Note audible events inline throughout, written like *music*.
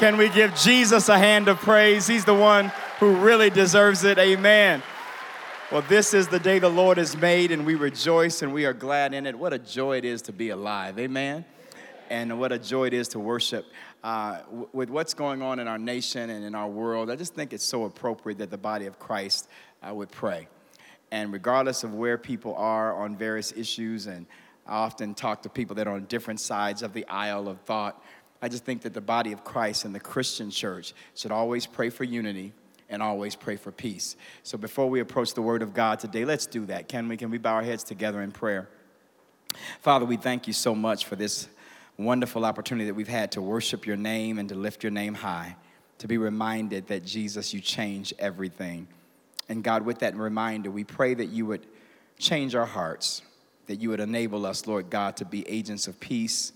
Can we give Jesus a hand of praise? He's the one who really deserves it. Amen. Well, this is the day the Lord has made, and we rejoice and we are glad in it. What a joy it is to be alive. Amen. And what a joy it is to worship. Uh, with what's going on in our nation and in our world, I just think it's so appropriate that the body of Christ uh, would pray. And regardless of where people are on various issues, and I often talk to people that are on different sides of the aisle of thought, I just think that the body of Christ and the Christian church should always pray for unity and always pray for peace. So before we approach the word of God today, let's do that. Can we? Can we bow our heads together in prayer? Father, we thank you so much for this wonderful opportunity that we've had to worship your name and to lift your name high, to be reminded that Jesus, you change everything. And God, with that reminder, we pray that you would change our hearts, that you would enable us, Lord God, to be agents of peace,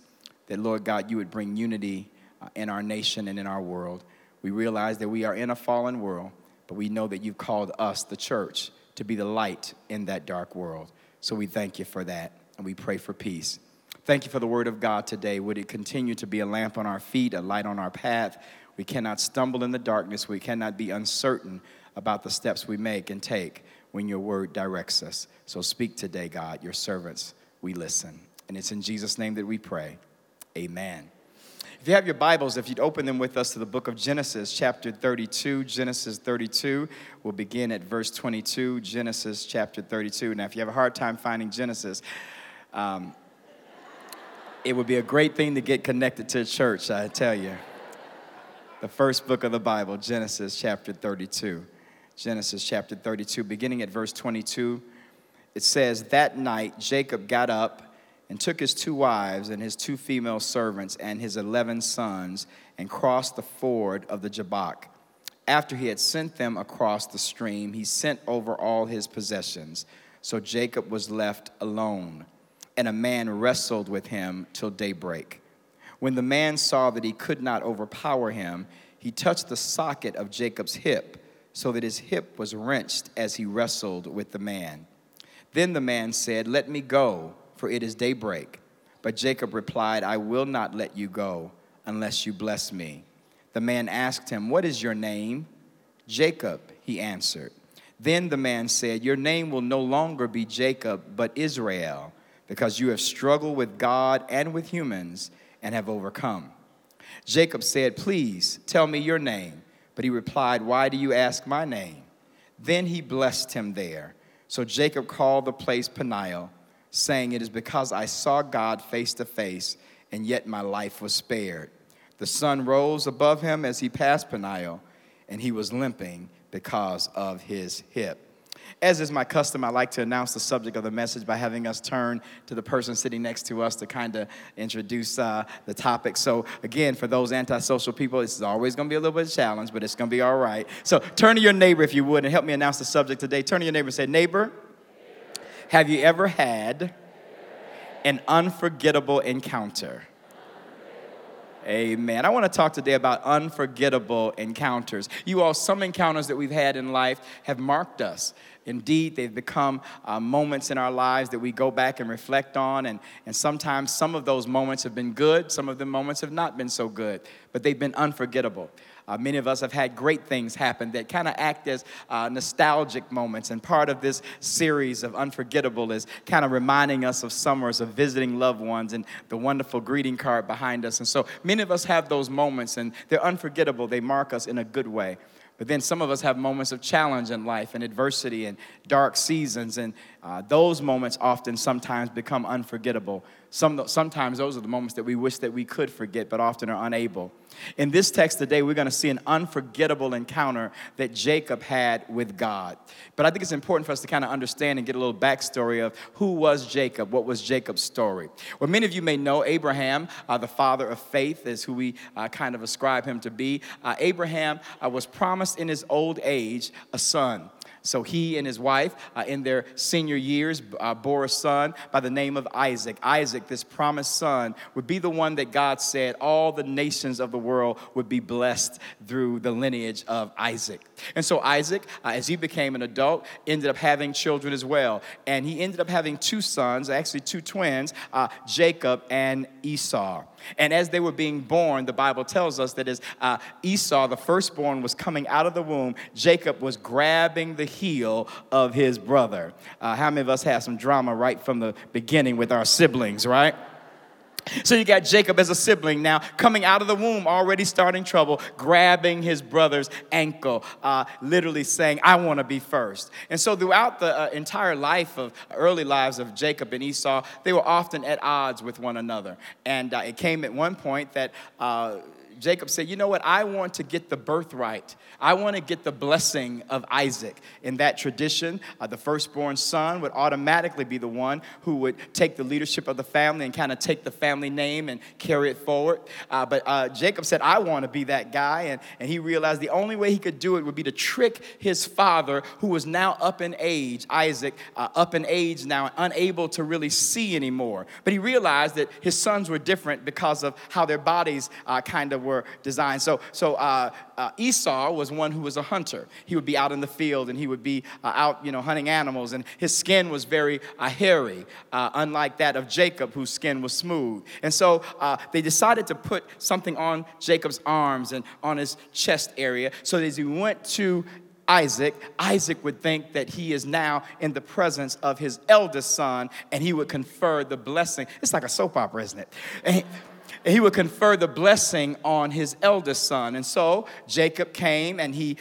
that, Lord God, you would bring unity uh, in our nation and in our world. We realize that we are in a fallen world, but we know that you've called us, the church, to be the light in that dark world. So we thank you for that, and we pray for peace. Thank you for the word of God today. Would it continue to be a lamp on our feet, a light on our path? We cannot stumble in the darkness. We cannot be uncertain about the steps we make and take when your word directs us. So speak today, God. Your servants, we listen. And it's in Jesus' name that we pray. Amen. If you have your Bibles, if you'd open them with us to the book of Genesis, chapter 32, Genesis 32, we'll begin at verse 22, Genesis chapter 32. Now, if you have a hard time finding Genesis, um, it would be a great thing to get connected to a church, I tell you. The first book of the Bible, Genesis chapter 32. Genesis chapter 32, beginning at verse 22, it says, That night Jacob got up and took his two wives and his two female servants and his eleven sons and crossed the ford of the Jabbok. After he had sent them across the stream, he sent over all his possessions. So Jacob was left alone, and a man wrestled with him till daybreak. When the man saw that he could not overpower him, he touched the socket of Jacob's hip so that his hip was wrenched as he wrestled with the man. Then the man said, Let me go, for it is daybreak. But Jacob replied, I will not let you go unless you bless me. The man asked him, What is your name? Jacob, he answered. Then the man said, Your name will no longer be Jacob, but Israel, because you have struggled with God and with humans and have overcome. Jacob said, Please tell me your name. But he replied, Why do you ask my name? Then he blessed him there. So Jacob called the place Peniel, saying, It is because I saw God face to face, and yet my life was spared. The sun rose above him as he passed Peniel, and he was limping because of his hip. As is my custom, I like to announce the subject of the message by having us turn to the person sitting next to us to kind of introduce uh, the topic. So, again, for those antisocial people, this is always going to be a little bit of a challenge, but it's going to be all right. So, turn to your neighbor if you would and help me announce the subject today. Turn to your neighbor and say, Neighbor, have you ever had an unforgettable encounter? Amen. I want to talk today about unforgettable encounters. You all, some encounters that we've had in life have marked us. Indeed, they've become uh, moments in our lives that we go back and reflect on. And, and sometimes some of those moments have been good, some of the moments have not been so good, but they've been unforgettable. Uh, many of us have had great things happen that kind of act as uh, nostalgic moments. And part of this series of Unforgettable is kind of reminding us of summers of visiting loved ones and the wonderful greeting card behind us. And so many of us have those moments, and they're unforgettable. They mark us in a good way. But then some of us have moments of challenge in life and adversity and dark seasons, and uh, those moments often sometimes become unforgettable. Some, sometimes those are the moments that we wish that we could forget, but often are unable. In this text today, we're going to see an unforgettable encounter that Jacob had with God. But I think it's important for us to kind of understand and get a little backstory of who was Jacob, what was Jacob's story. Well, many of you may know Abraham, uh, the father of faith, is who we uh, kind of ascribe him to be. Uh, Abraham uh, was promised in his old age a son. So he and his wife, uh, in their senior years, uh, bore a son by the name of Isaac. Isaac, this promised son, would be the one that God said all the nations of the world would be blessed through the lineage of Isaac. And so Isaac, uh, as he became an adult, ended up having children as well. And he ended up having two sons, actually two twins, uh, Jacob and Esau. And as they were being born, the Bible tells us that as uh, Esau, the firstborn, was coming out of the womb, Jacob was grabbing the heel of his brother. Uh, how many of us have some drama right from the beginning with our siblings, right? So you got Jacob as a sibling now coming out of the womb, already starting trouble, grabbing his brother's ankle, uh, literally saying, I want to be first. And so throughout the uh, entire life of early lives of Jacob and Esau, they were often at odds with one another. And uh, it came at one point that uh, Jacob said, You know what? I want to get the birthright. I want to get the blessing of Isaac. In that tradition, uh, the firstborn son would automatically be the one who would take the leadership of the family and kind of take the family name and carry it forward. Uh, but uh, Jacob said, I want to be that guy. And, and he realized the only way he could do it would be to trick his father, who was now up in age, Isaac, uh, up in age now, unable to really see anymore. But he realized that his sons were different because of how their bodies uh, kind of were designed. So, so uh, uh, Esau was one who was a hunter. He would be out in the field and he would be uh, out, you know, hunting animals, and his skin was very uh, hairy, uh, unlike that of Jacob, whose skin was smooth. And so uh, they decided to put something on Jacob's arms and on his chest area, so that as he went to Isaac, Isaac would think that he is now in the presence of his eldest son and he would confer the blessing. It's like a soap opera, isn't it? And he would confer the blessing on his eldest son. And so Jacob came and he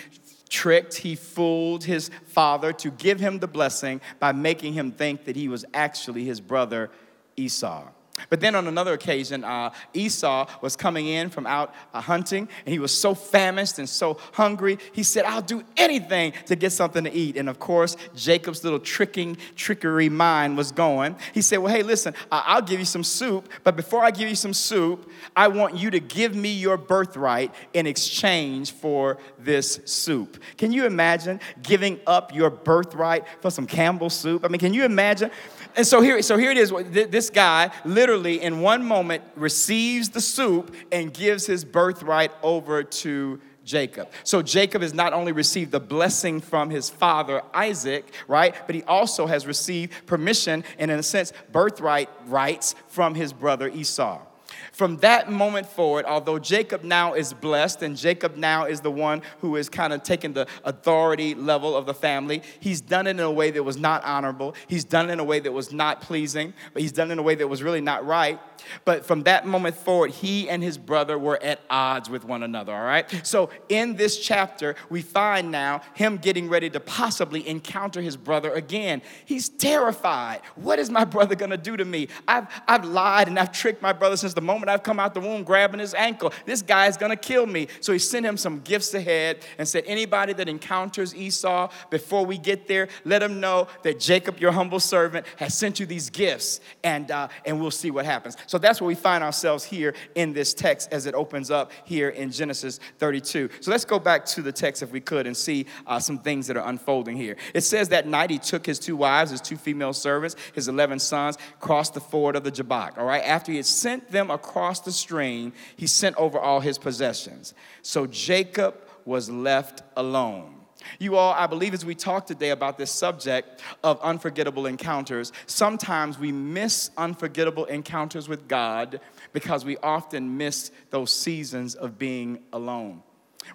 tricked, he fooled his father to give him the blessing by making him think that he was actually his brother Esau. But then on another occasion, uh, Esau was coming in from out uh, hunting, and he was so famished and so hungry. He said, "I'll do anything to get something to eat." And of course, Jacob's little tricking, trickery mind was going. He said, "Well, hey, listen, uh, I'll give you some soup, but before I give you some soup, I want you to give me your birthright in exchange for this soup." Can you imagine giving up your birthright for some Campbell soup? I mean, can you imagine? And so here, so here it is. This guy literally, in one moment, receives the soup and gives his birthright over to Jacob. So Jacob has not only received the blessing from his father Isaac, right, but he also has received permission and, in a sense, birthright rights from his brother Esau. From that moment forward, although Jacob now is blessed and Jacob now is the one who is kind of taking the authority level of the family, he's done it in a way that was not honorable. He's done it in a way that was not pleasing, but he's done it in a way that was really not right. But from that moment forward, he and his brother were at odds with one another, all right? So in this chapter, we find now him getting ready to possibly encounter his brother again. He's terrified. What is my brother gonna do to me? I've, I've lied and I've tricked my brother since the moment I've come out the womb grabbing his ankle. This guy is gonna kill me. So he sent him some gifts ahead and said, Anybody that encounters Esau before we get there, let him know that Jacob, your humble servant, has sent you these gifts, and, uh, and we'll see what happens. So that's where we find ourselves here in this text as it opens up here in Genesis 32. So let's go back to the text if we could and see uh, some things that are unfolding here. It says that night he took his two wives, his two female servants, his 11 sons, crossed the ford of the Jabbok. All right, after he had sent them across the stream, he sent over all his possessions. So Jacob was left alone. You all, I believe, as we talk today about this subject of unforgettable encounters, sometimes we miss unforgettable encounters with God because we often miss those seasons of being alone.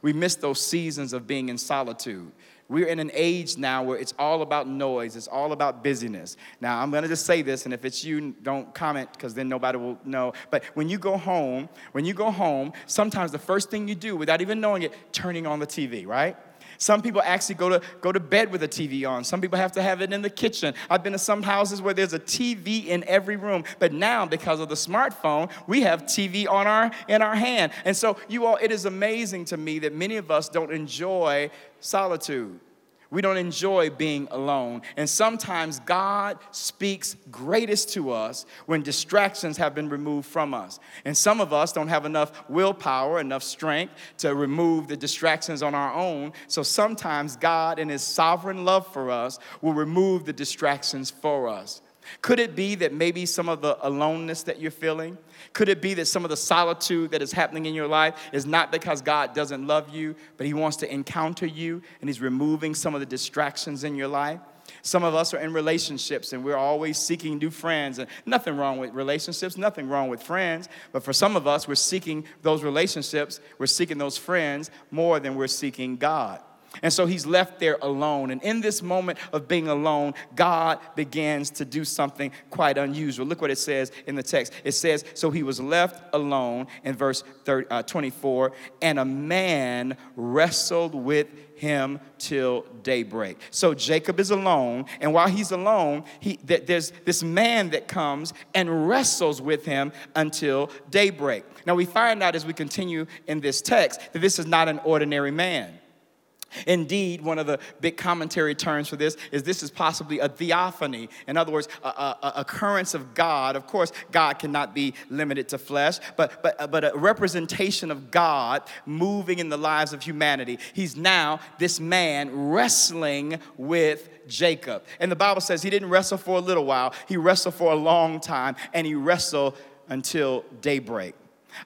We miss those seasons of being in solitude. We're in an age now where it's all about noise, it's all about busyness. Now, I'm gonna just say this, and if it's you, don't comment because then nobody will know. But when you go home, when you go home, sometimes the first thing you do without even knowing it, turning on the TV, right? Some people actually go to, go to bed with a TV on. Some people have to have it in the kitchen. I've been to some houses where there's a TV in every room. But now, because of the smartphone, we have TV on our, in our hand. And so, you all, it is amazing to me that many of us don't enjoy solitude. We don't enjoy being alone. And sometimes God speaks greatest to us when distractions have been removed from us. And some of us don't have enough willpower, enough strength to remove the distractions on our own. So sometimes God, in His sovereign love for us, will remove the distractions for us. Could it be that maybe some of the aloneness that you're feeling, could it be that some of the solitude that is happening in your life is not because God doesn't love you, but He wants to encounter you and He's removing some of the distractions in your life? Some of us are in relationships and we're always seeking new friends. And nothing wrong with relationships, nothing wrong with friends. But for some of us, we're seeking those relationships, we're seeking those friends more than we're seeking God. And so he's left there alone. And in this moment of being alone, God begins to do something quite unusual. Look what it says in the text. It says, So he was left alone in verse 30, uh, 24, and a man wrestled with him till daybreak. So Jacob is alone, and while he's alone, he, th- there's this man that comes and wrestles with him until daybreak. Now we find out as we continue in this text that this is not an ordinary man. Indeed, one of the big commentary terms for this is this is possibly a theophany. In other words, a, a, a, occurrence of God. Of course, God cannot be limited to flesh, but, but, but a representation of God moving in the lives of humanity. He's now this man wrestling with Jacob. And the Bible says he didn't wrestle for a little while, he wrestled for a long time, and he wrestled until daybreak.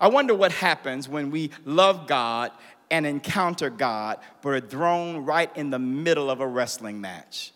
I wonder what happens when we love God and encounter God, but are thrown right in the middle of a wrestling match.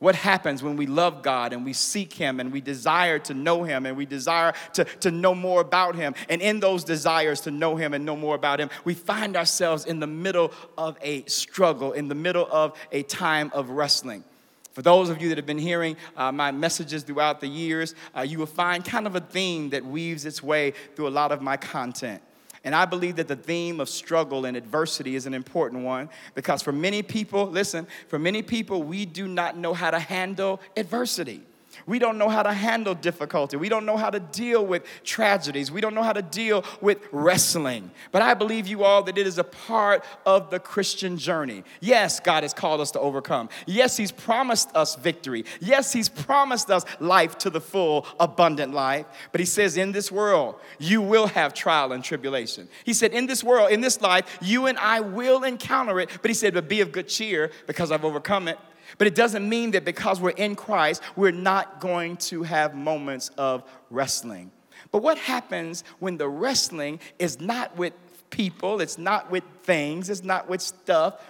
What happens when we love God and we seek Him and we desire to know Him and we desire to, to know more about Him? And in those desires to know Him and know more about Him, we find ourselves in the middle of a struggle, in the middle of a time of wrestling. For those of you that have been hearing uh, my messages throughout the years, uh, you will find kind of a theme that weaves its way through a lot of my content. And I believe that the theme of struggle and adversity is an important one because for many people, listen, for many people, we do not know how to handle adversity. We don't know how to handle difficulty. We don't know how to deal with tragedies. We don't know how to deal with wrestling. But I believe you all that it is a part of the Christian journey. Yes, God has called us to overcome. Yes, He's promised us victory. Yes, He's promised us life to the full, abundant life. But He says, in this world, you will have trial and tribulation. He said, in this world, in this life, you and I will encounter it. But He said, but be of good cheer because I've overcome it. But it doesn't mean that because we're in Christ, we're not going to have moments of wrestling. But what happens when the wrestling is not with people, it's not with things, it's not with stuff?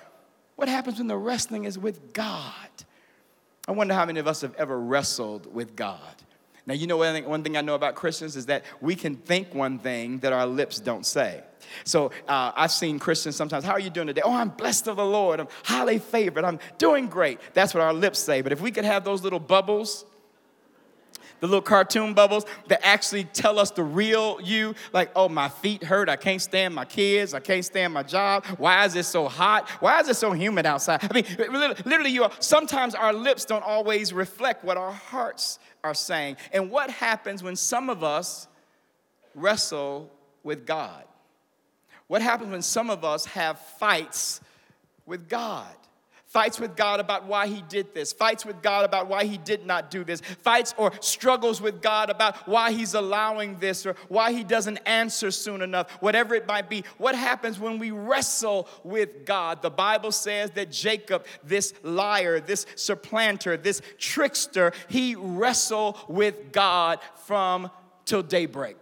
What happens when the wrestling is with God? I wonder how many of us have ever wrestled with God. Now, you know one thing I know about Christians is that we can think one thing that our lips don't say. So uh, I've seen Christians sometimes, how are you doing today? Oh, I'm blessed of the Lord. I'm highly favored. I'm doing great. That's what our lips say. But if we could have those little bubbles, the little cartoon bubbles that actually tell us the real you, like, oh, my feet hurt. I can't stand my kids. I can't stand my job. Why is it so hot? Why is it so humid outside? I mean, literally, you sometimes our lips don't always reflect what our hearts are saying. And what happens when some of us wrestle with God? What happens when some of us have fights with God? Fights with God about why He did this, fights with God about why He did not do this, fights or struggles with God about why He's allowing this or why He doesn't answer soon enough, whatever it might be. What happens when we wrestle with God? The Bible says that Jacob, this liar, this supplanter, this trickster, he wrestled with God from till daybreak.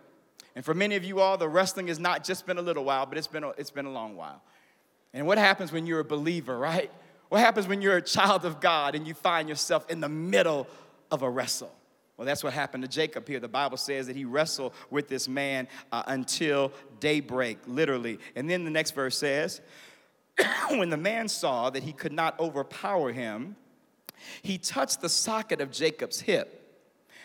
And for many of you all, the wrestling has not just been a little while, but it's been a, it's been a long while. And what happens when you're a believer, right? What happens when you're a child of God and you find yourself in the middle of a wrestle? Well, that's what happened to Jacob here. The Bible says that he wrestled with this man uh, until daybreak, literally. And then the next verse says, *coughs* when the man saw that he could not overpower him, he touched the socket of Jacob's hip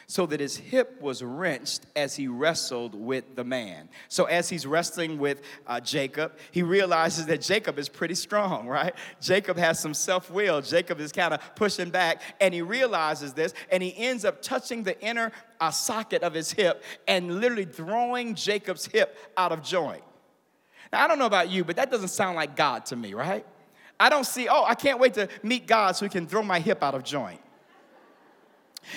so that his hip was wrenched as he wrestled with the man. So, as he's wrestling with uh, Jacob, he realizes that Jacob is pretty strong, right? Jacob has some self will. Jacob is kind of pushing back, and he realizes this, and he ends up touching the inner uh, socket of his hip and literally throwing Jacob's hip out of joint. Now, I don't know about you, but that doesn't sound like God to me, right? I don't see, oh, I can't wait to meet God so he can throw my hip out of joint.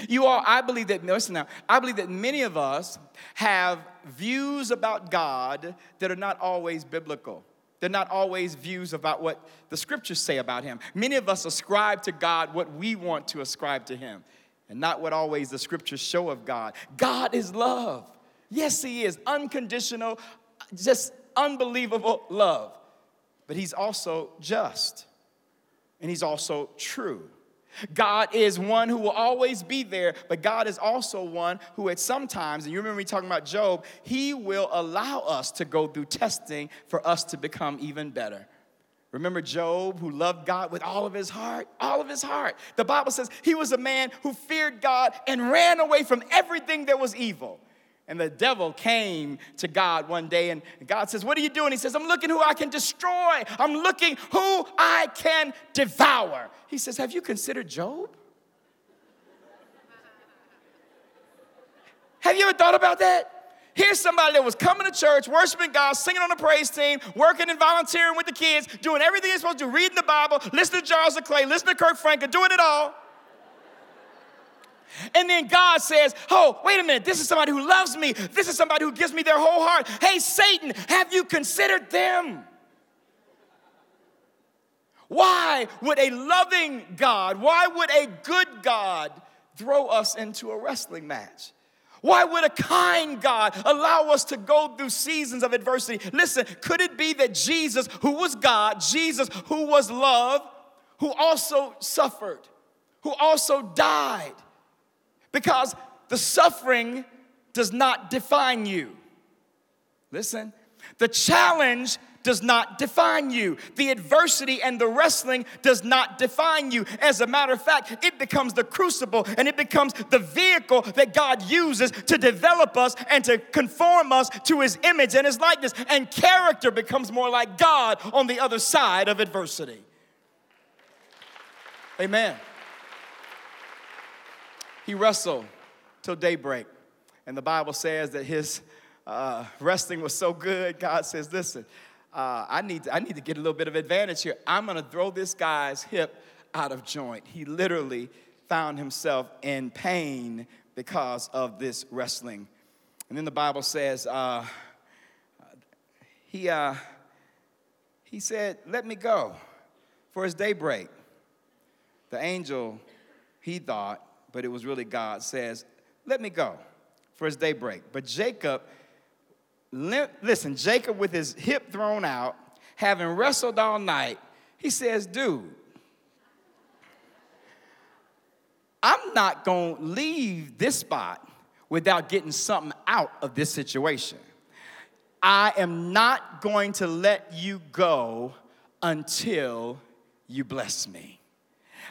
You all, I believe that, listen now, I believe that many of us have views about God that are not always biblical. They're not always views about what the scriptures say about him. Many of us ascribe to God what we want to ascribe to him and not what always the scriptures show of God. God is love. Yes, he is. Unconditional, just unbelievable love. But he's also just and he's also true. God is one who will always be there, but God is also one who, at some times, and you remember me talking about Job, he will allow us to go through testing for us to become even better. Remember Job, who loved God with all of his heart? All of his heart. The Bible says he was a man who feared God and ran away from everything that was evil. And the devil came to God one day, and God says, What are you doing? He says, I'm looking who I can destroy. I'm looking who I can devour. He says, Have you considered Job? Have you ever thought about that? Here's somebody that was coming to church, worshiping God, singing on the praise team, working and volunteering with the kids, doing everything they're supposed to do, reading the Bible, listening to Charles Clay, listening to Kirk Franklin, doing it all. And then God says, Oh, wait a minute, this is somebody who loves me. This is somebody who gives me their whole heart. Hey, Satan, have you considered them? Why would a loving God, why would a good God throw us into a wrestling match? Why would a kind God allow us to go through seasons of adversity? Listen, could it be that Jesus, who was God, Jesus, who was love, who also suffered, who also died, because the suffering does not define you. Listen, the challenge does not define you. The adversity and the wrestling does not define you. As a matter of fact, it becomes the crucible and it becomes the vehicle that God uses to develop us and to conform us to his image and his likeness. And character becomes more like God on the other side of adversity. Amen. He wrestled till daybreak. And the Bible says that his uh, wrestling was so good, God says, Listen, uh, I, need to, I need to get a little bit of advantage here. I'm gonna throw this guy's hip out of joint. He literally found himself in pain because of this wrestling. And then the Bible says, uh, he, uh, he said, Let me go for it's daybreak. The angel, he thought, but it was really God, says, Let me go for his daybreak. But Jacob, listen, Jacob with his hip thrown out, having wrestled all night, he says, Dude, I'm not going to leave this spot without getting something out of this situation. I am not going to let you go until you bless me.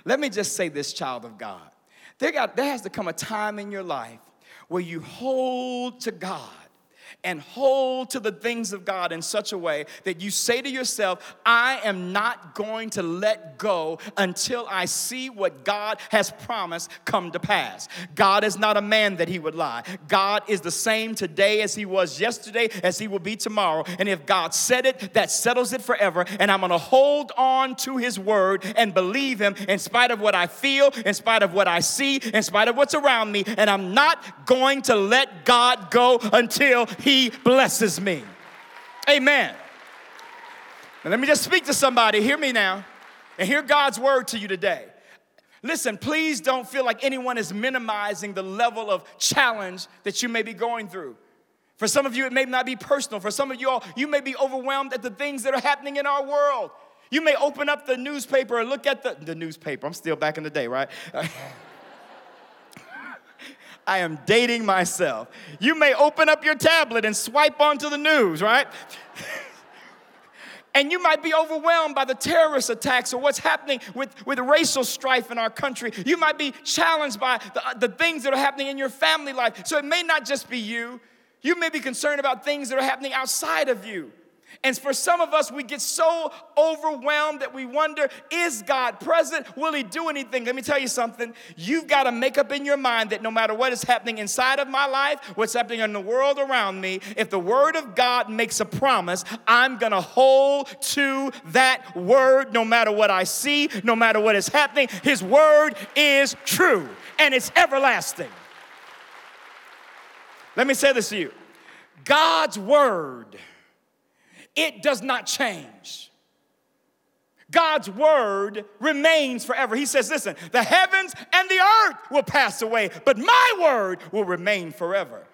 Let me just say this, child of God. There, got, there has to come a time in your life where you hold to God and hold to the things of God in such a way that you say to yourself, I am not going to let go until I see what God has promised come to pass. God is not a man that he would lie. God is the same today as he was yesterday, as he will be tomorrow. And if God said it, that settles it forever. And I'm going to hold on to his word and believe him in spite of what I feel, in spite of what I see, in spite of what's around me. And I'm not going to let God go until he he blesses me. Amen. Now, let me just speak to somebody. Hear me now and hear God's word to you today. Listen, please don't feel like anyone is minimizing the level of challenge that you may be going through. For some of you, it may not be personal. For some of you all, you may be overwhelmed at the things that are happening in our world. You may open up the newspaper and look at the, the newspaper. I'm still back in the day, right? *laughs* I am dating myself. You may open up your tablet and swipe onto the news, right? *laughs* and you might be overwhelmed by the terrorist attacks or what's happening with, with racial strife in our country. You might be challenged by the, the things that are happening in your family life. So it may not just be you, you may be concerned about things that are happening outside of you. And for some of us, we get so overwhelmed that we wonder, is God present? Will He do anything? Let me tell you something. You've got to make up in your mind that no matter what is happening inside of my life, what's happening in the world around me, if the Word of God makes a promise, I'm going to hold to that Word no matter what I see, no matter what is happening. His Word is true and it's everlasting. Let me say this to you God's Word it does not change. God's word remains forever. He says, Listen, the heavens and the earth will pass away, but my word will remain forever.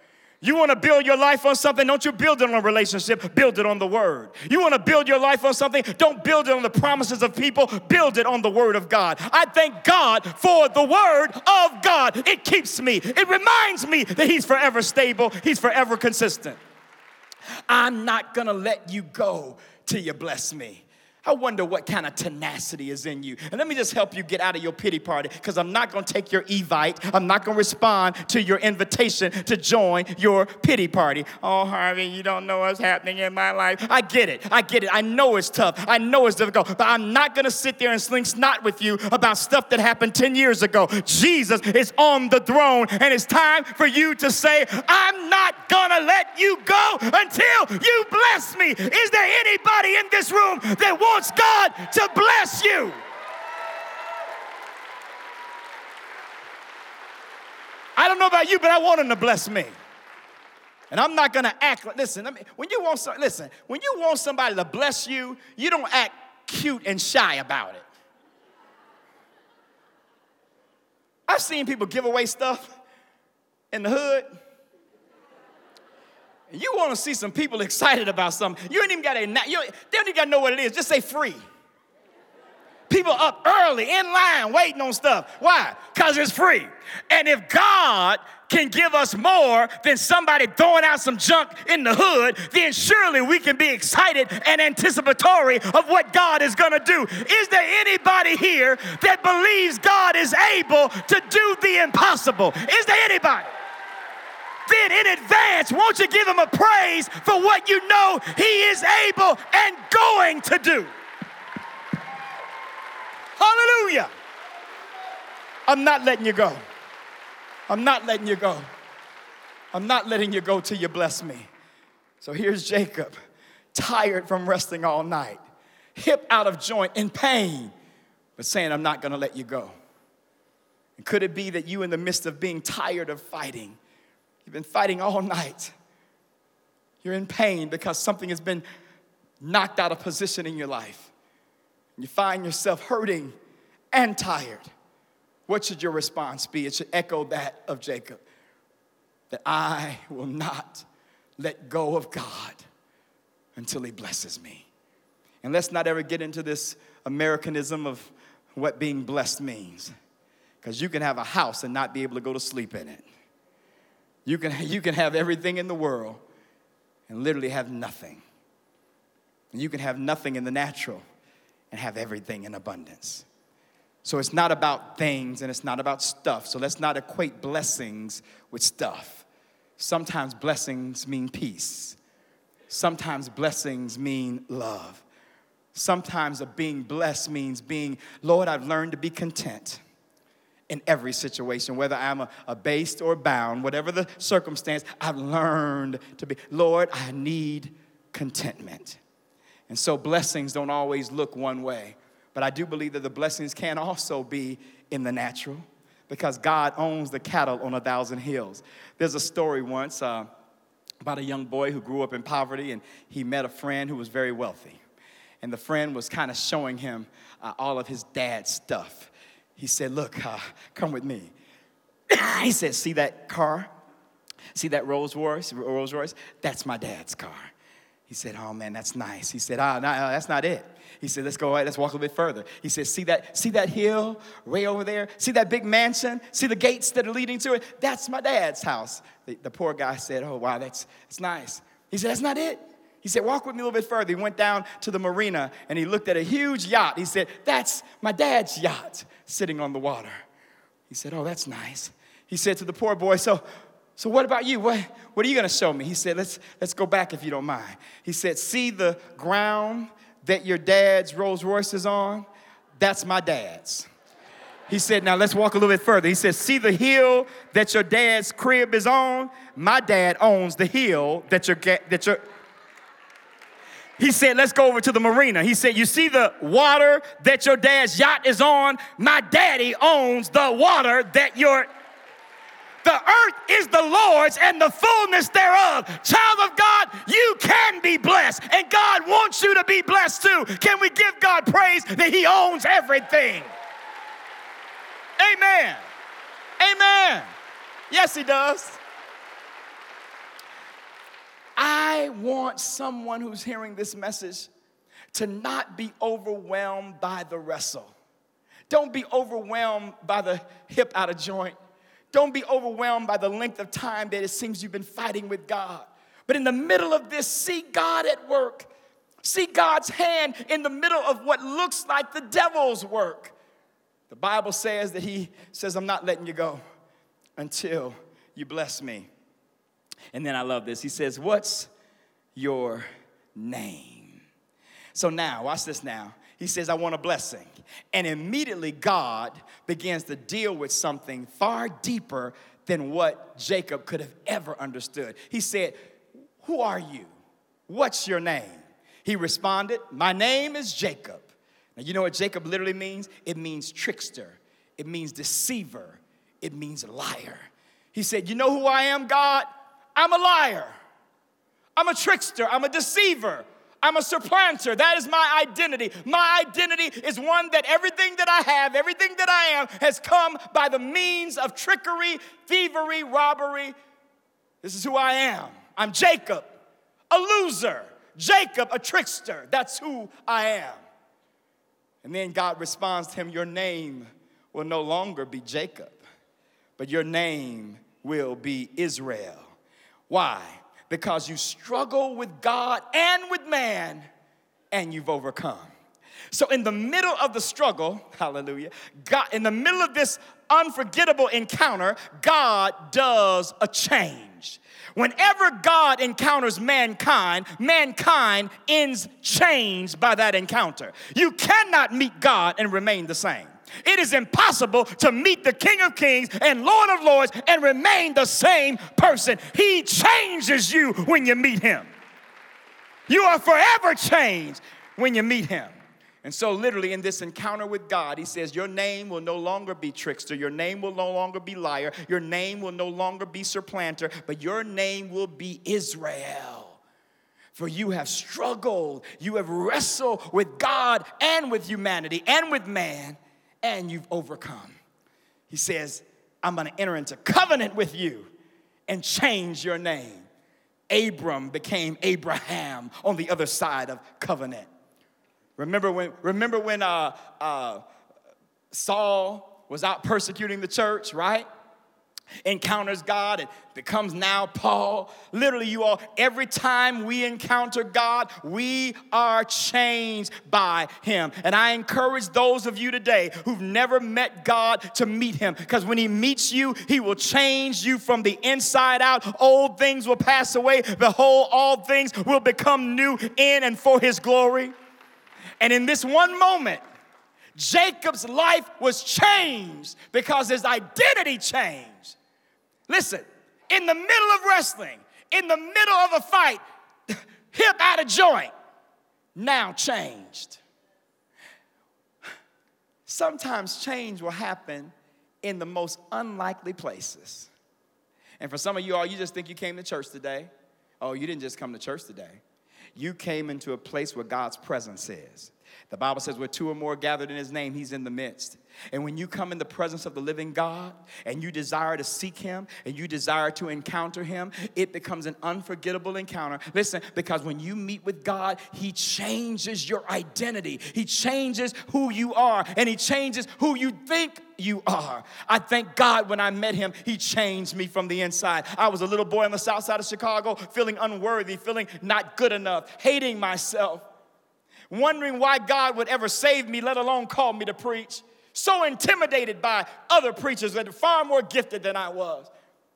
You want to build your life on something, don't you build it on a relationship, build it on the word. You want to build your life on something, don't build it on the promises of people, build it on the word of God. I thank God for the word of God. It keeps me, it reminds me that He's forever stable, He's forever consistent. I'm not gonna let you go till you bless me. I wonder what kind of tenacity is in you. And let me just help you get out of your pity party because I'm not going to take your evite. I'm not going to respond to your invitation to join your pity party. Oh, Harvey, you don't know what's happening in my life. I get it. I get it. I know it's tough. I know it's difficult. But I'm not going to sit there and sling snot with you about stuff that happened 10 years ago. Jesus is on the throne, and it's time for you to say, I'm not going to let you go until you bless me. Is there anybody in this room that wants wants God to bless you. I don't know about you, but I want him to bless me. And I'm not gonna act like, listen, me, when you want some, listen, when you want somebody to bless you, you don't act cute and shy about it. I've seen people give away stuff in the hood. You want to see some people excited about something. You ain't even got to, you they don't even got to know what it is. Just say free. People up early in line waiting on stuff. Why? Because it's free. And if God can give us more than somebody throwing out some junk in the hood, then surely we can be excited and anticipatory of what God is going to do. Is there anybody here that believes God is able to do the impossible? Is there anybody? Then in advance, won't you give him a praise for what you know he is able and going to do? Hallelujah. I'm not letting you go. I'm not letting you go. I'm not letting you go till you bless me. So here's Jacob, tired from resting all night, hip out of joint, in pain, but saying, I'm not gonna let you go. And could it be that you, in the midst of being tired of fighting, You've been fighting all night. You're in pain because something has been knocked out of position in your life. You find yourself hurting and tired. What should your response be? It should echo that of Jacob that I will not let go of God until He blesses me. And let's not ever get into this Americanism of what being blessed means, because you can have a house and not be able to go to sleep in it. You can, *laughs* you can have everything in the world and literally have nothing. And you can have nothing in the natural and have everything in abundance. So it's not about things and it's not about stuff. So let's not equate blessings with stuff. Sometimes blessings mean peace. Sometimes blessings mean love. Sometimes a being blessed means being, Lord, I've learned to be content in every situation, whether I'm a, abased or bound, whatever the circumstance, I've learned to be, Lord, I need contentment. And so blessings don't always look one way, but I do believe that the blessings can also be in the natural because God owns the cattle on a thousand hills. There's a story once uh, about a young boy who grew up in poverty and he met a friend who was very wealthy. And the friend was kind of showing him uh, all of his dad's stuff he said, Look, uh, come with me. *coughs* he said, See that car? See that Rolls Royce? Rolls Royce? That's my dad's car. He said, Oh man, that's nice. He said, Ah, no, that's not it. He said, Let's go, right, let's walk a little bit further. He said, See that, see that hill way over there? See that big mansion? See the gates that are leading to it? That's my dad's house. The, the poor guy said, Oh wow, that's, that's nice. He said, That's not it. He said, Walk with me a little bit further. He went down to the marina and he looked at a huge yacht. He said, That's my dad's yacht sitting on the water. He said, Oh, that's nice. He said to the poor boy, So, So what about you? What, what are you gonna show me? He said, let's, let's go back if you don't mind. He said, see the ground that your dad's Rolls Royce is on? That's my dad's. He said, now let's walk a little bit further. He said, see the hill that your dad's crib is on? My dad owns the hill that your, that your, he said, let's go over to the marina. He said, you see the water that your dad's yacht is on? My daddy owns the water that your, the earth is the Lord's and the fullness thereof. Child of God, you can be blessed, and God wants you to be blessed too. Can we give God praise that He owns everything? Amen. Amen. Yes, He does. I want someone who's hearing this message to not be overwhelmed by the wrestle. Don't be overwhelmed by the hip out of joint. Don't be overwhelmed by the length of time that it seems you've been fighting with God. But in the middle of this, see God at work. See God's hand in the middle of what looks like the devil's work. The Bible says that He says, I'm not letting you go until you bless me. And then I love this. He says, What's your name? So now, watch this now. He says, I want a blessing. And immediately God begins to deal with something far deeper than what Jacob could have ever understood. He said, Who are you? What's your name? He responded, My name is Jacob. Now, you know what Jacob literally means? It means trickster, it means deceiver, it means liar. He said, You know who I am, God? I'm a liar, I'm a trickster, I'm a deceiver. I'm a supplanter. That is my identity. My identity is one that everything that I have, everything that I am, has come by the means of trickery, thievery, robbery. This is who I am. I'm Jacob, a loser. Jacob, a trickster. That's who I am. And then God responds to him Your name will no longer be Jacob, but your name will be Israel. Why? because you struggle with God and with man, and you've overcome. So, in the middle of the struggle, *laughs* hallelujah, God, in the middle of this unforgettable encounter, God does a change. Whenever God encounters mankind, mankind ends changed by that encounter. You cannot meet God and remain the same. It is impossible to meet the King of Kings and Lord of Lords and remain the same person. He changes you when you meet him. You are forever changed when you meet him. And so, literally, in this encounter with God, he says, Your name will no longer be trickster. Your name will no longer be liar. Your name will no longer be supplanter, but your name will be Israel. For you have struggled, you have wrestled with God and with humanity and with man, and you've overcome. He says, I'm gonna enter into covenant with you and change your name. Abram became Abraham on the other side of covenant. Remember when, remember when uh, uh, Saul was out persecuting the church, right? Encounters God and becomes now Paul. Literally, you all, every time we encounter God, we are changed by Him. And I encourage those of you today who've never met God to meet Him because when He meets you, He will change you from the inside out. Old things will pass away, behold, all things will become new in and for His glory. And in this one moment, Jacob's life was changed because his identity changed. Listen, in the middle of wrestling, in the middle of a fight, *laughs* hip out of joint, now changed. Sometimes change will happen in the most unlikely places. And for some of you all, you just think you came to church today. Oh, you didn't just come to church today. You came into a place where God's presence is. The Bible says, where two or more gathered in his name, he's in the midst. And when you come in the presence of the living God and you desire to seek him and you desire to encounter him, it becomes an unforgettable encounter. Listen, because when you meet with God, he changes your identity, he changes who you are, and he changes who you think you are. I thank God when I met him, he changed me from the inside. I was a little boy on the south side of Chicago, feeling unworthy, feeling not good enough, hating myself wondering why God would ever save me, let alone call me to preach. So intimidated by other preachers that are far more gifted than I was.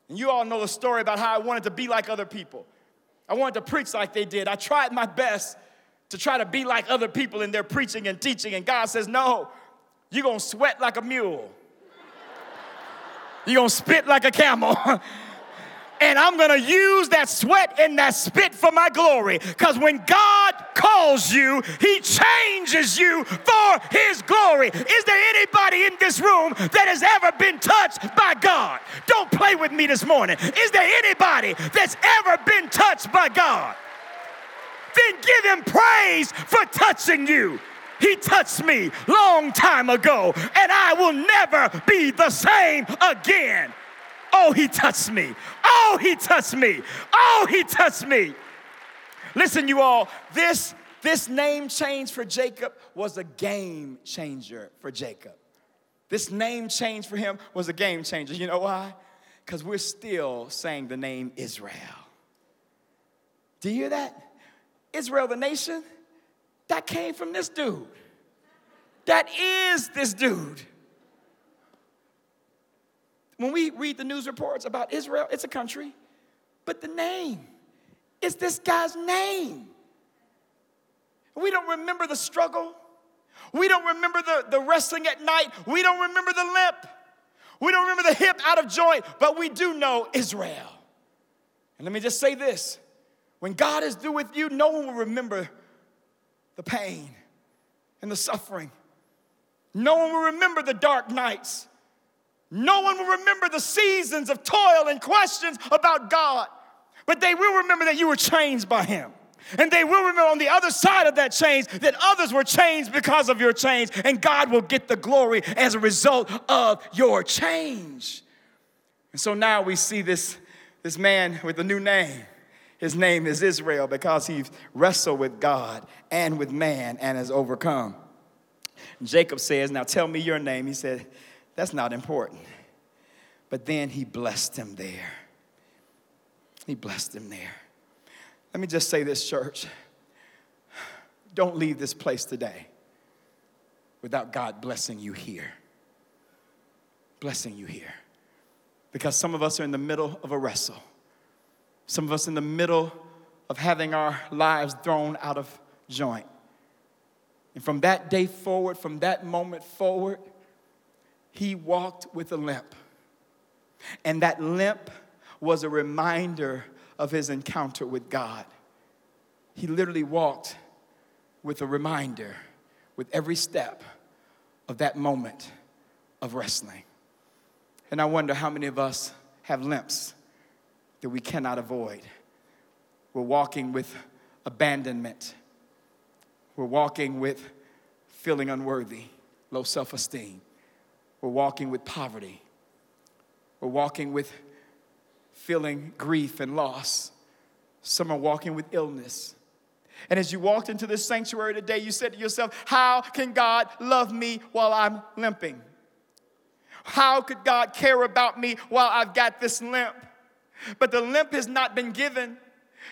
And you all know the story about how I wanted to be like other people. I wanted to preach like they did. I tried my best to try to be like other people in their preaching and teaching. And God says, No, you're gonna sweat like a mule, you're gonna spit like a camel. *laughs* and I'm gonna use that sweat and that spit for my glory. Because when God calls you, He changes you for His glory. Is there anybody in this room that has ever been touched by God? Don't play with me this morning. Is there anybody that's ever been touched by God? Then give Him praise for touching you. He touched me long time ago, and I will never be the same again. Oh, he touched me. Oh, he touched me. Oh, he touched me. Listen, you all, this, this name change for Jacob was a game changer for Jacob. This name change for him was a game changer. You know why? Because we're still saying the name Israel. Do you hear that? Israel, the nation, that came from this dude. That is this dude. When we read the news reports about Israel, it's a country, but the name is this guy's name. We don't remember the struggle. We don't remember the, the wrestling at night. We don't remember the limp. We don't remember the hip out of joint, but we do know Israel. And let me just say this when God is through with you, no one will remember the pain and the suffering. No one will remember the dark nights. No one will remember the seasons of toil and questions about God, but they will remember that you were changed by Him. And they will remember on the other side of that change that others were changed because of your change, and God will get the glory as a result of your change. And so now we see this, this man with a new name. His name is Israel because he's wrestled with God and with man and has overcome. Jacob says, Now tell me your name. He said, that's not important. But then he blessed him there. He blessed him there. Let me just say this, church. Don't leave this place today without God blessing you here. Blessing you here. Because some of us are in the middle of a wrestle. Some of us in the middle of having our lives thrown out of joint. And from that day forward, from that moment forward, he walked with a limp. And that limp was a reminder of his encounter with God. He literally walked with a reminder with every step of that moment of wrestling. And I wonder how many of us have limps that we cannot avoid. We're walking with abandonment, we're walking with feeling unworthy, low self esteem. We're walking with poverty. We're walking with feeling grief and loss. Some are walking with illness. And as you walked into this sanctuary today, you said to yourself, How can God love me while I'm limping? How could God care about me while I've got this limp? But the limp has not been given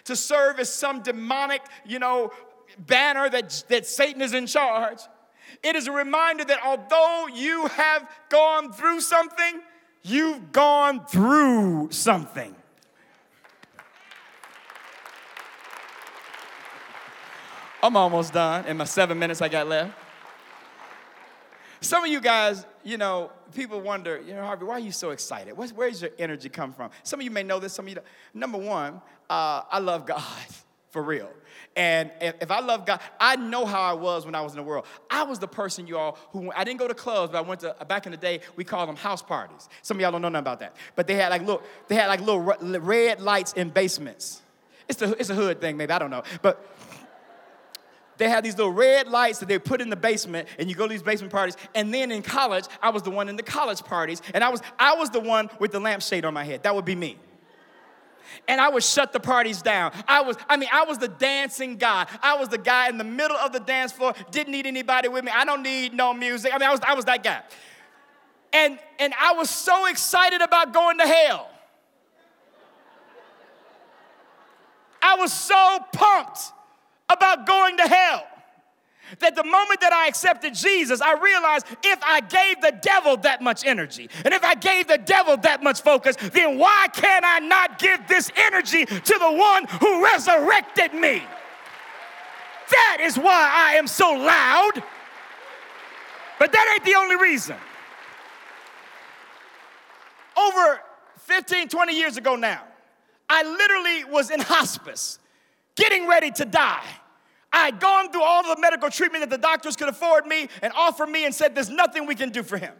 to serve as some demonic, you know, banner that, that Satan is in charge. It is a reminder that although you have gone through something, you've gone through something. I'm almost done in my seven minutes I got left. Some of you guys, you know, people wonder, you know, Harvey, why are you so excited? where's your energy come from? Some of you may know this, some of you don't. Number one, uh, I love God, *laughs* for real. And if I love God, I know how I was when I was in the world. I was the person, y'all, who I didn't go to clubs, but I went to back in the day. We called them house parties. Some of y'all don't know nothing about that, but they had like look, they had like little red lights in basements. It's the it's a hood thing, maybe I don't know, but they had these little red lights that they put in the basement and you go to these basement parties and then in college i was the one in the college parties and i was i was the one with the lampshade on my head that would be me and I would shut the parties down. I was, I mean, I was the dancing guy. I was the guy in the middle of the dance floor, didn't need anybody with me. I don't need no music. I mean, I was, I was that guy. And, and I was so excited about going to hell. I was so pumped about going to hell. That the moment that I accepted Jesus, I realized if I gave the devil that much energy and if I gave the devil that much focus, then why can I not give this energy to the one who resurrected me? That is why I am so loud. But that ain't the only reason. Over 15, 20 years ago now, I literally was in hospice, getting ready to die. I had gone through all the medical treatment that the doctors could afford me and offer me and said, There's nothing we can do for him.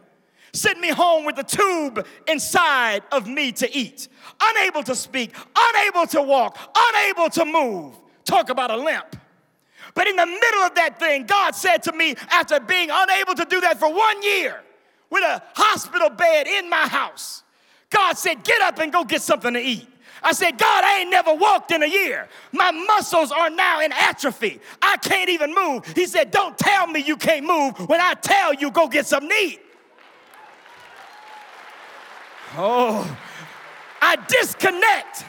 Sent me home with a tube inside of me to eat, unable to speak, unable to walk, unable to move. Talk about a limp. But in the middle of that thing, God said to me, after being unable to do that for one year with a hospital bed in my house, God said, Get up and go get something to eat. I said, God, I ain't never walked in a year. My muscles are now in atrophy. I can't even move. He said, Don't tell me you can't move when I tell you go get some meat. Oh, I disconnect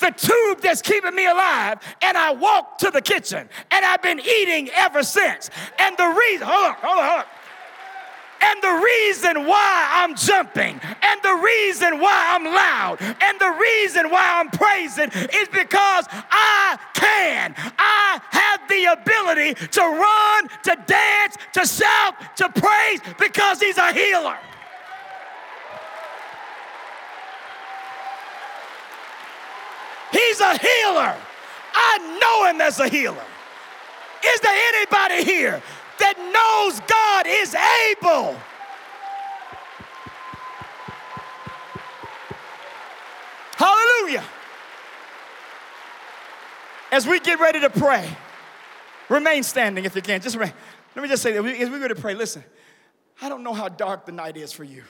the tube that's keeping me alive and I walk to the kitchen and I've been eating ever since. And the reason, hold on, hold on, hold on. And the reason why I'm jumping, and the reason why I'm loud, and the reason why I'm praising is because I can. I have the ability to run, to dance, to shout, to praise because He's a healer. He's a healer. I know Him as a healer. Is there anybody here that knows God is able. Hallelujah. As we get ready to pray, remain standing if you can. Just remain. Let me just say that as we go to pray, listen, I don't know how dark the night is for you.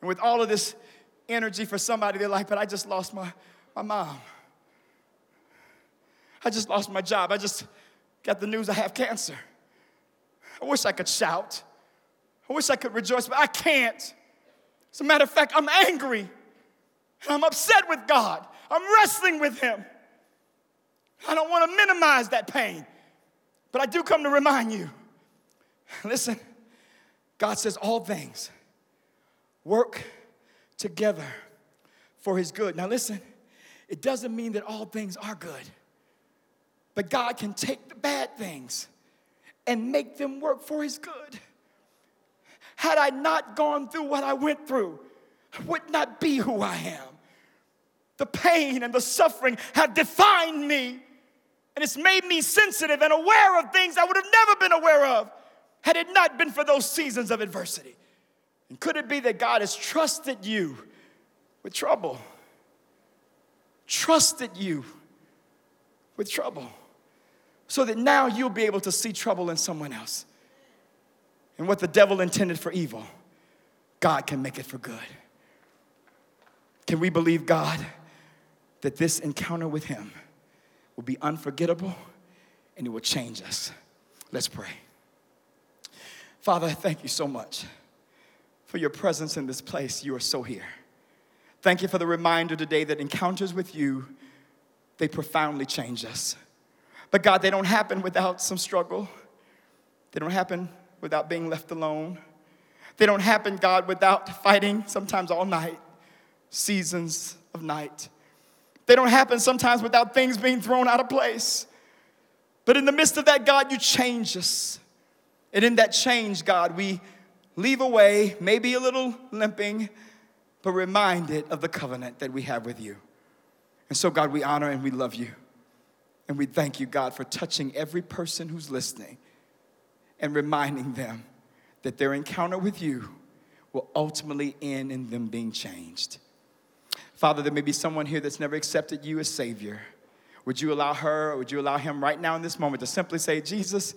And with all of this energy for somebody, they're like, but I just lost my, my mom. I just lost my job. I just got the news I have cancer. I wish I could shout. I wish I could rejoice, but I can't. As a matter of fact, I'm angry and I'm upset with God. I'm wrestling with Him. I don't want to minimize that pain, but I do come to remind you *laughs* listen, God says all things work together for His good. Now, listen, it doesn't mean that all things are good, but God can take the bad things and make them work for his good. Had I not gone through what I went through, I would not be who I am. The pain and the suffering have defined me, and it's made me sensitive and aware of things I would have never been aware of had it not been for those seasons of adversity. And could it be that God has trusted you with trouble? Trusted you with trouble so that now you'll be able to see trouble in someone else. And what the devil intended for evil, God can make it for good. Can we believe God that this encounter with Him will be unforgettable and it will change us? Let's pray. Father, thank you so much for your presence in this place. You are so here. Thank you for the reminder today that encounters with you, they profoundly change us. But God, they don't happen without some struggle. They don't happen without being left alone. They don't happen, God, without fighting sometimes all night, seasons of night. They don't happen sometimes without things being thrown out of place. But in the midst of that, God, you change us. And in that change, God, we leave away, maybe a little limping, but reminded of the covenant that we have with you. And so, God, we honor and we love you. And we thank you, God, for touching every person who's listening and reminding them that their encounter with you will ultimately end in them being changed. Father, there may be someone here that's never accepted you as Savior. Would you allow her or would you allow him right now in this moment to simply say, Jesus,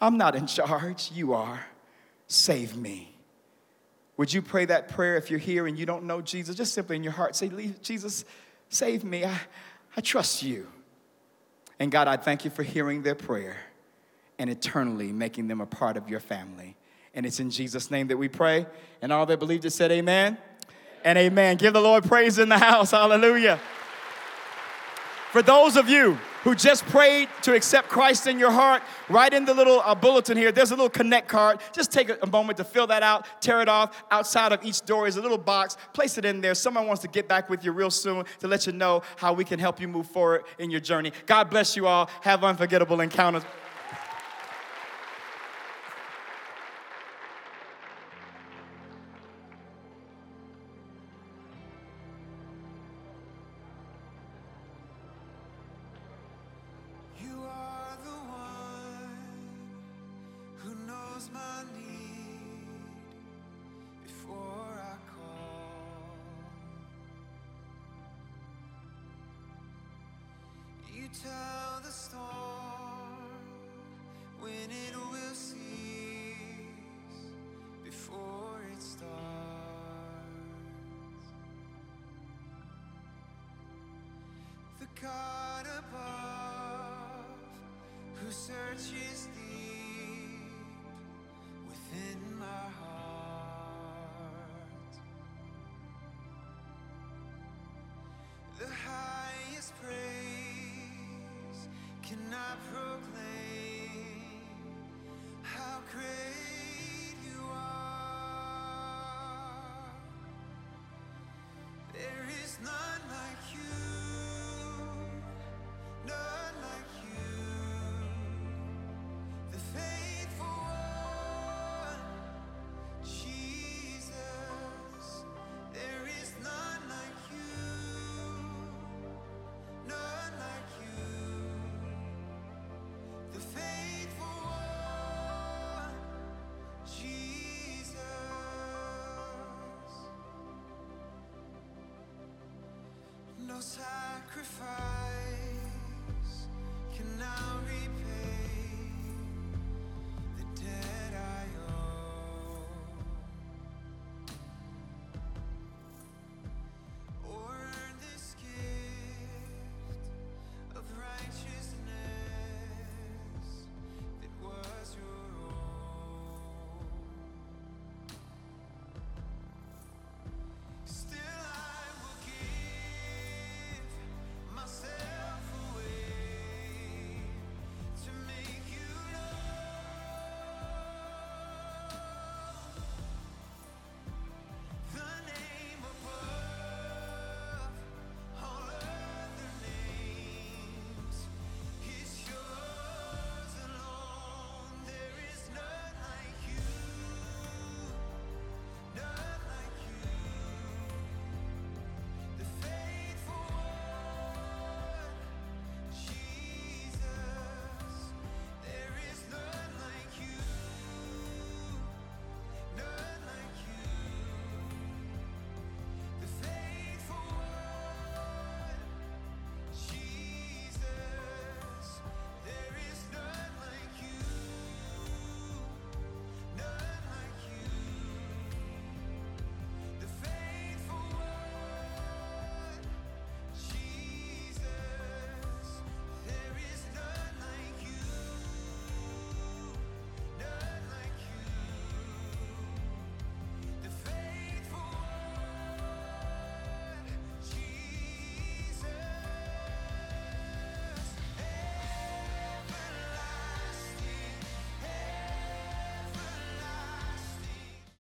I'm not in charge, you are. Save me. Would you pray that prayer if you're here and you don't know Jesus? Just simply in your heart say, Jesus, save me. I, I trust you. And God, I thank you for hearing their prayer and eternally making them a part of your family. And it's in Jesus' name that we pray. And all that believed it said, Amen and amen. Give the Lord praise in the house. Hallelujah. For those of you who just prayed to accept Christ in your heart, right in the little uh, bulletin here, there's a little connect card. Just take a, a moment to fill that out, tear it off. Outside of each door is a little box. Place it in there. Someone wants to get back with you real soon to let you know how we can help you move forward in your journey. God bless you all. Have unforgettable encounters. Cannot proclaim sacrifice can now repay